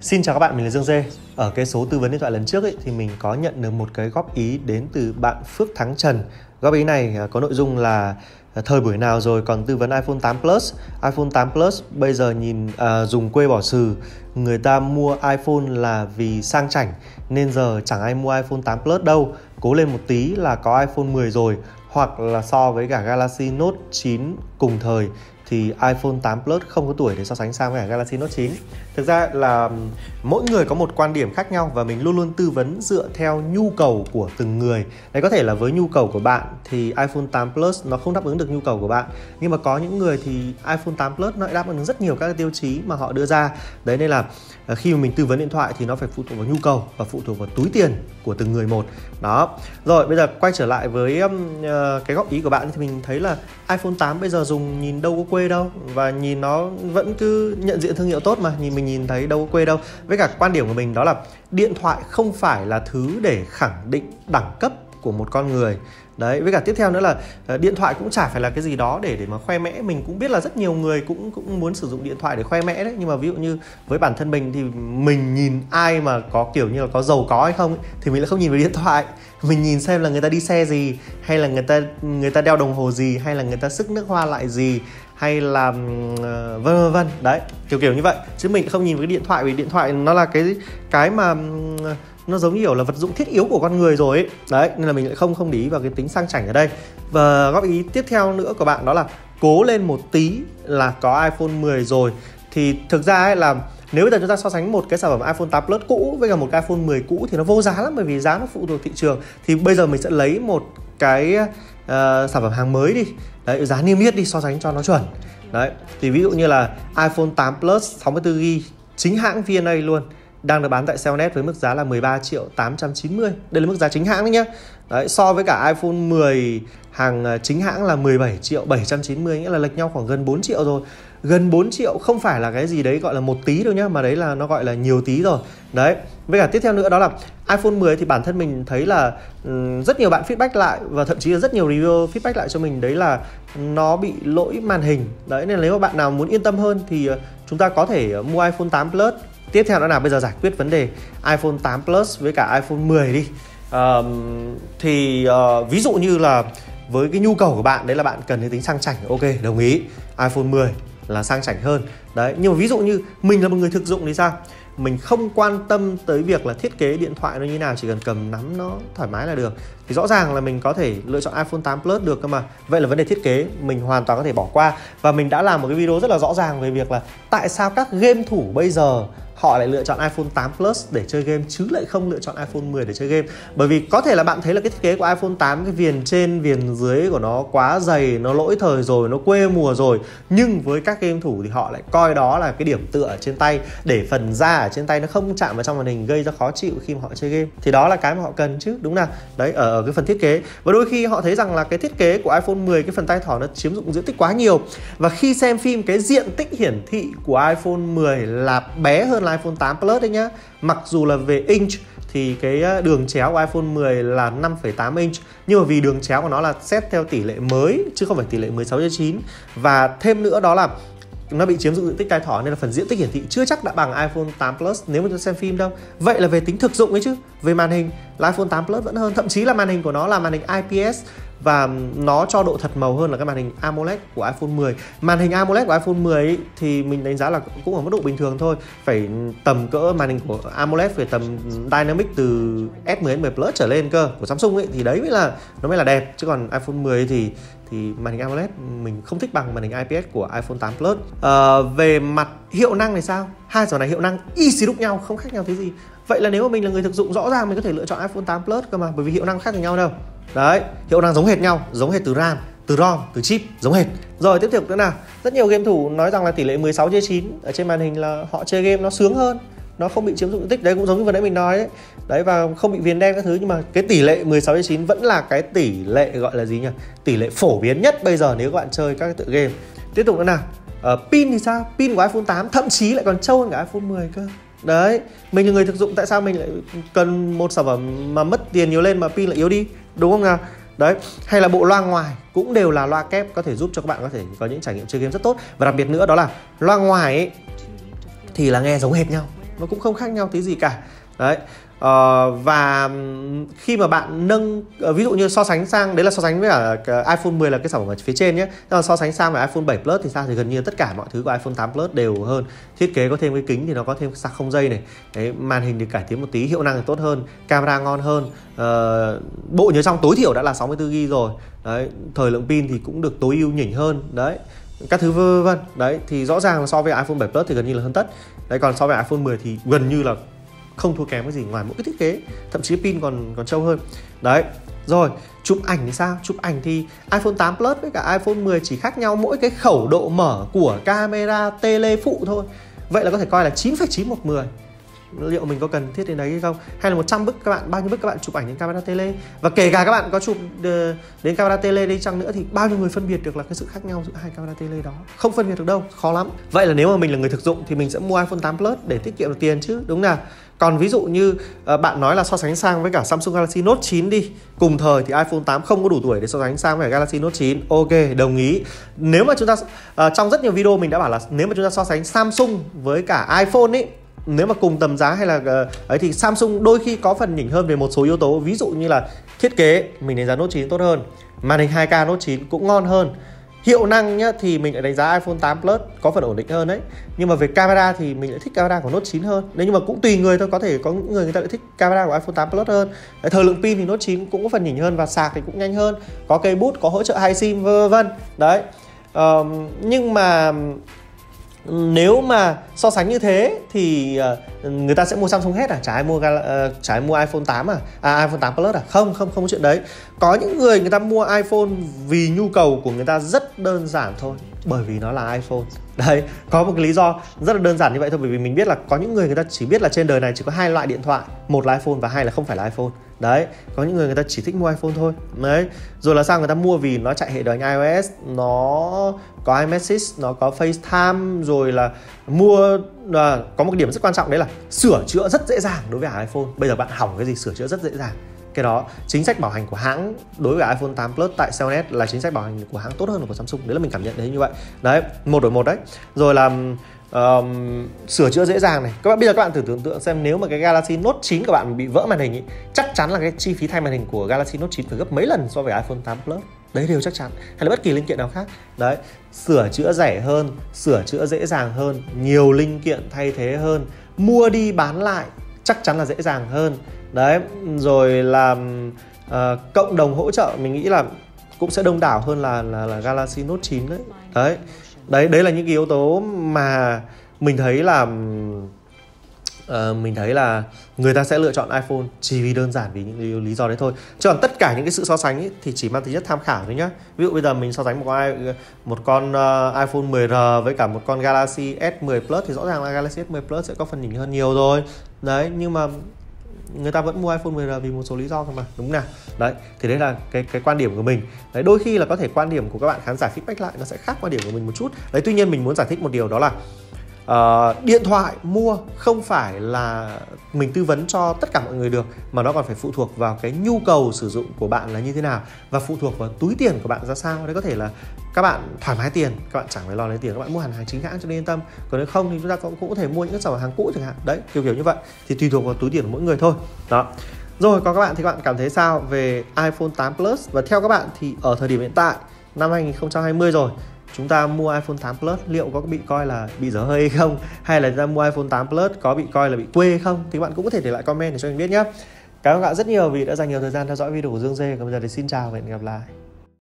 Xin chào các bạn, mình là Dương Dê. Ở cái số tư vấn điện thoại lần trước ấy, thì mình có nhận được một cái góp ý đến từ bạn Phước Thắng Trần. Góp ý này à, có nội dung là à, thời buổi nào rồi còn tư vấn iPhone 8 Plus. iPhone 8 Plus bây giờ nhìn à, dùng quê bỏ sừ, người ta mua iPhone là vì sang chảnh nên giờ chẳng ai mua iPhone 8 Plus đâu. Cố lên một tí là có iPhone 10 rồi hoặc là so với cả Galaxy Note 9 cùng thời thì iPhone 8 Plus không có tuổi để so sánh sang với cả Galaxy Note 9. Thực ra là mỗi người có một quan điểm khác nhau và mình luôn luôn tư vấn dựa theo nhu cầu của từng người. Đấy có thể là với nhu cầu của bạn thì iPhone 8 Plus nó không đáp ứng được nhu cầu của bạn. Nhưng mà có những người thì iPhone 8 Plus nó lại đáp ứng rất nhiều các tiêu chí mà họ đưa ra. Đấy nên là ờ, khi mà mình tư vấn điện thoại thì nó phải phụ thuộc vào nhu cầu và phụ thuộc vào túi tiền của từng người một. Đó. Rồi bây giờ quay trở lại với um, cái góp ý của bạn thì mình thấy là iPhone 8 bây giờ dùng nhìn đâu có quê đâu và nhìn nó vẫn cứ nhận diện thương hiệu tốt mà nhìn mình nhìn thấy đâu có quê đâu. Với cả quan điểm của mình đó là điện thoại không phải là thứ để khẳng định đẳng cấp của một con người. Đấy với cả tiếp theo nữa là ờ, điện thoại cũng chả phải là cái gì đó để để mà khoe mẽ. Mình cũng biết là rất nhiều người cũng cũng muốn sử dụng điện thoại để khoe mẽ đấy. Nhưng mà ví dụ như với bản thân mình thì mình nhìn ai mà có kiểu như là có giàu có hay không ấy, thì mình lại không nhìn vào điện thoại. Mình nhìn xem là người ta đi xe gì hay là người ta người ta đeo đồng hồ gì hay là người ta sức nước hoa lại gì hay là ờ, vân vân vân. Đấy, kiểu kiểu như vậy. Chứ mình không nhìn vào cái điện thoại, vì điện thoại nó là cái cái mà ờ, nó giống như kiểu là vật dụng thiết yếu của con người rồi ấy. đấy, nên là mình lại không không để ý vào cái tính sang chảnh ở đây. Và góp ý tiếp theo nữa của bạn đó là cố lên một tí là có iPhone 10 rồi. Thì thực ra ấy là nếu bây giờ chúng ta so sánh một cái sản phẩm iPhone 8 Plus cũ với cả một cái iPhone 10 cũ thì nó vô giá lắm, bởi vì giá nó phụ thuộc thị trường. Thì bây giờ mình sẽ lấy một cái uh, sản phẩm hàng mới đi. Đấy giá niêm yết đi so sánh cho nó chuẩn. Đấy thì ví dụ như là iPhone 8 Plus 64GB chính hãng VNA luôn đang được bán tại Cellnet với mức giá là 13 triệu 890 đây là mức giá chính hãng đấy nhá. Đấy so với cả iPhone 10 hàng ờ, chính hãng là 17 triệu 790 nghĩa là lệch nhau khoảng gần 4 triệu rồi. Gần 4 triệu không phải là cái gì đấy gọi là một tí đâu nhá mà đấy là nó gọi là nhiều tí rồi. Đấy với cả tiếp theo nữa đó là iPhone 10 thì bản thân mình thấy là rất nhiều bạn feedback lại và thậm chí là rất nhiều review feedback lại cho mình đấy là nó bị lỗi màn hình. Đấy nên nếu mà bạn nào muốn yên tâm hơn thì ờ, chúng ta có thể ờ, mua iPhone 8 Plus. Tiếp theo đó là bây giờ giải quyết vấn đề iPhone 8 Plus với cả iPhone 10 đi. Um, thì uh, ví dụ như là với cái nhu cầu của bạn đấy là bạn cần cái tính sang chảnh ok đồng ý. iPhone 10 là sang chảnh hơn. Đấy nhưng mà ví dụ như mình là một người thực dụng thì sao? Mình không quan tâm tới việc là thiết kế điện thoại nó như nào, chỉ cần cầm nắm nó thoải mái là được. Thì rõ ràng là mình có thể lựa chọn iPhone 8 Plus được cơ mà. Vậy là vấn đề thiết kế, mình hoàn toàn có thể bỏ qua. Và mình đã làm một cái video rất là rõ ràng về việc là tại sao các game thủ bây giờ họ lại lựa chọn iPhone 8 Plus để chơi game chứ lại không lựa chọn iPhone 10 để chơi game. Bởi vì có thể là bạn thấy là cái thiết kế của iPhone 8 cái viền trên viền dưới của nó quá dày nó lỗi thời rồi nó quê mùa rồi. Nhưng với các game thủ thì họ lại coi đó là cái điểm tựa ở trên tay để phần da ở trên tay nó không chạm vào trong màn hình gây ra khó chịu khi mà họ chơi game. Thì đó là cái mà họ cần chứ đúng nào? Đấy ở, ở cái phần thiết kế. Và đôi khi họ thấy rằng là cái thiết kế của iPhone 10 cái phần tay thỏ nó chiếm dụng diện tích quá nhiều. Và khi xem phim cái diện tích hiển thị của iPhone 10 là bé hơn là iPhone 8 Plus đấy nhá mặc dù là về inch thì cái ờ, đường chéo của iPhone 10 là 5,8 inch nhưng mà vì đường chéo của nó là xét theo tỷ lệ mới chứ không phải tỷ lệ 16 9 và thêm nữa đó là nó bị chiếm dụng diện tích tai thỏ nên là phần diện tích hiển thị chưa chắc đã bằng iPhone 8 Plus nếu mà chúng xem phim đâu. Vậy là về tính thực dụng ấy chứ. Về màn hình là iPhone 8 Plus vẫn hơn, thậm chí là màn hình của nó là màn hình IPS và nó cho độ thật màu hơn là cái màn hình AMOLED của iPhone 10 màn hình AMOLED của iPhone 10 ấy, thì mình đánh giá là cũng ở mức độ bình thường thôi. Phải tầm cỡ màn hình của AMOLED phải tầm Dynamic từ S10 S10 Plus trở lên cơ của Samsung ấy thì đấy mới là nó mới là đẹp. Chứ còn iPhone 10 thì thì màn hình AMOLED mình không thích bằng màn hình IPS của iPhone 8 Plus. À, về mặt hiệu năng thì sao? Hai dòng này hiệu năng y xì đúc nhau không khác nhau thế gì. Vậy là nếu mà mình là người thực dụng rõ ràng mình có thể lựa chọn iPhone 8 Plus cơ mà bởi vì hiệu năng khác nhau đâu đấy hiệu năng giống hệt nhau giống hệt từ ram từ rom từ chip giống hệt. Rồi tiếp tục nữa nào. Rất nhiều game thủ nói rằng là tỷ lệ 16 chia 9 ở trên màn hình là họ chơi game nó sướng hơn nó không bị chiếm dụng diện tích. Đấy cũng giống như vừa nãy mình nói đấy. Đấy và không bị viền đen các thứ nhưng mà cái tỷ lệ 16 chia 9 vẫn là cái tỷ lệ gọi là gì nhỉ? Tỷ lệ phổ biến nhất bây giờ nếu các bạn chơi các cái tựa game. Tiếp tục nữa nào. Uh, pin thì sao? Pin của iPhone 8 thậm chí lại còn trâu hơn cả iPhone 10 cơ đấy mình là người thực dụng tại sao mình lại cần một sản phẩm mà mất tiền nhiều lên mà pin lại yếu đi đúng không nào? Đấy hay là bộ loa ngoài cũng đều là loa kép có thể giúp cho các bạn có thể có những trải nghiệm chơi game rất tốt. Và đặc biệt nữa đó là loa ngoài ấy, thì là nghe giống hệt nhau nó cũng không khác nhau tí gì cả đấy. Uh, và khi mà bạn nâng uh, ví dụ như so sánh sang đấy là so sánh với cả iPhone 10 là cái sản phẩm ở phía trên nhé. Nhưng mà so sánh sang với iPhone 7 Plus thì sao? Thì gần như tất cả mọi thứ của iPhone 8 Plus đều hơn. Thiết kế có thêm cái kính thì nó có thêm sạc không dây này. Đấy, màn hình được cải tiến một tí hiệu năng thì tốt hơn camera ngon hơn. Uh, bộ nhớ trong tối thiểu đã là 64 GB rồi. Đấy thời lượng pin thì cũng được tối ưu nhỉnh hơn. Đấy các thứ vân vân. Đấy thì rõ ràng là so với iPhone 7 Plus thì gần như là hơn tất. Đấy còn so với iPhone 10 thì gần như là không thua kém cái gì ngoài mỗi cái thiết kế thậm chí pin còn còn trâu hơn. Đấy rồi chụp ảnh thì sao? Chụp ảnh thì iPhone 8 Plus với cả iPhone 10 chỉ khác nhau mỗi cái khẩu độ mở của camera tele phụ thôi. Vậy là có thể coi là 9,9 một 10 liệu mình có cần thiết đến đấy hay không? Hay là 100 bức các bạn bao nhiêu bức các bạn chụp ảnh đến camera tele? Và kể cả các bạn có chụp đến camera tele đi chăng nữa thì bao nhiêu người phân biệt được là cái sự khác nhau giữa hai camera tele đó? Không phân biệt được đâu khó lắm. Vậy là nếu mà mình là người thực dụng thì mình sẽ mua iPhone 8 Plus để tiết kiệm được tiền chứ đúng nào? Còn ví dụ như ờ, bạn nói là so sánh sang với cả Samsung Galaxy Note 9 đi Cùng thời thì iPhone 8 không có đủ tuổi để so sánh sang với Galaxy Note 9 Ok, đồng ý. Nếu mà chúng ta ờ, Trong rất nhiều video mình đã bảo là Nếu mà chúng ta so sánh Samsung với cả iPhone ấy nếu mà cùng tầm giá hay là uh, ấy thì Samsung đôi khi có phần nhỉnh hơn về một số yếu tố. Ví dụ như là thiết kế mình đánh giá Note 9 tốt hơn. Màn hình 2K Note 9 cũng ngon hơn. Hiệu năng nhá thì mình lại đánh giá iPhone 8 Plus có phần ổn định hơn đấy. Nhưng mà về camera thì mình lại thích camera của Note 9 hơn. Nếu nhưng mà cũng tùy người thôi có thể có những người người ta lại thích camera của iPhone 8 Plus hơn. Thời lượng pin thì Note 9 cũng có phần nhỉnh hơn và sạc thì cũng nhanh hơn. Có cây bút có hỗ trợ hai sim vân vân. Đấy Uh, nhưng mà nếu mà so sánh như thế thì uh, người ta sẽ mua Samsung hết à? Chả ai mua uh, chả ai mua iPhone 8 à? À iPhone 8 Plus à? Không không không có chuyện đấy. Có những người người ta mua iPhone vì nhu cầu của người ta rất đơn giản thôi bởi vì nó là iPhone. Đấy có một cái lý do rất là đơn giản như vậy thôi bởi vì mình biết là có những người người ta chỉ biết là trên đời này chỉ có hai loại điện thoại một là iPhone và hai là không phải là iPhone đấy có những người người ta chỉ thích mua iPhone thôi. Đấy rồi là sao người ta mua vì nó chạy hệ điều hành iOS nó có iMessage nó có FaceTime rồi là mua à, có một điểm rất quan trọng đấy là sửa chữa rất dễ dàng đối với iPhone. Bây giờ bạn hỏng cái gì sửa chữa rất dễ dàng. Cái đó chính sách bảo hành của hãng đối với iPhone 8 Plus tại Cellnet là chính sách bảo hành của hãng tốt hơn của Samsung. Đấy là mình cảm nhận đấy như vậy. Đấy một đổi một đấy. Rồi là um, sửa chữa dễ dàng này. Các bạn bây giờ các bạn thử tưởng tượng xem nếu mà cái Galaxy Note 9 của bạn bị vỡ màn hình ý, chắc chắn là cái chi phí thay màn hình của Galaxy Note 9 phải gấp mấy lần so với iPhone 8 Plus. Đấy đều chắc chắn. Hay là bất kỳ linh kiện nào khác. Đấy sửa chữa rẻ hơn sửa chữa dễ dàng hơn nhiều linh kiện thay thế hơn mua đi bán lại chắc chắn là dễ dàng hơn. Đấy rồi là uh, cộng đồng hỗ trợ mình nghĩ là cũng sẽ đông đảo hơn là là, là Galaxy Note 9 đấy. Đấy đấy đấy là những cái yếu tố mà mình thấy là uh, mình thấy là người ta sẽ lựa chọn iPhone chỉ vì đơn giản vì những lý do đấy thôi. Chứ còn tất cả những cái sự so sánh ấy, thì chỉ mang tính chất tham khảo thôi nhá. Ví dụ bây giờ mình so sánh một con một con uh, iPhone 10R với cả một con Galaxy S10 Plus thì rõ ràng là Galaxy S10 Plus sẽ có phần nhỉnh hơn nhiều rồi. Đấy nhưng mà người ta vẫn mua iPhone 10R vì một số lý do thôi mà, đúng nào? Đấy, thì đấy là cái cái quan điểm của mình. Đấy, đôi khi là có thể quan điểm của các bạn khán giả feedback lại nó sẽ khác quan điểm của mình một chút. Đấy, tuy nhiên mình muốn giải thích một điều đó là uh, điện thoại mua không phải là mình tư vấn cho tất cả mọi người được mà nó còn phải phụ thuộc vào cái nhu cầu sử dụng của bạn là như thế nào và phụ thuộc vào túi tiền của bạn ra sao. Đấy có thể là các bạn thoải mái tiền các bạn chẳng phải lo lấy tiền các bạn mua hàng hàng chính hãng cho nên yên tâm. Còn nếu không thì chúng ta cũng, cũng có thể mua những cái sản phẩm hàng cũ chẳng hạn. Đấy kiểu kiểu như vậy. Thì tùy thuộc vào túi tiền của mỗi người thôi. Đó. Rồi còn các bạn thì các bạn cảm thấy sao về iPhone 8 Plus? Và theo các bạn thì ở thời điểm hiện tại năm 2020 rồi chúng ta mua iPhone 8 Plus, liệu có bị coi là bị dở hơi hay không? Hay là chúng ta mua iPhone 8 Plus có bị coi là bị quê không? Thì bạn cũng có thể để lại comment để cho mình biết nhé. Cảm ơn các bạn rất nhiều vì đã dành nhiều thời gian theo dõi video của Dương Dê. Còn bây giờ thì xin chào và hẹn gặp lại.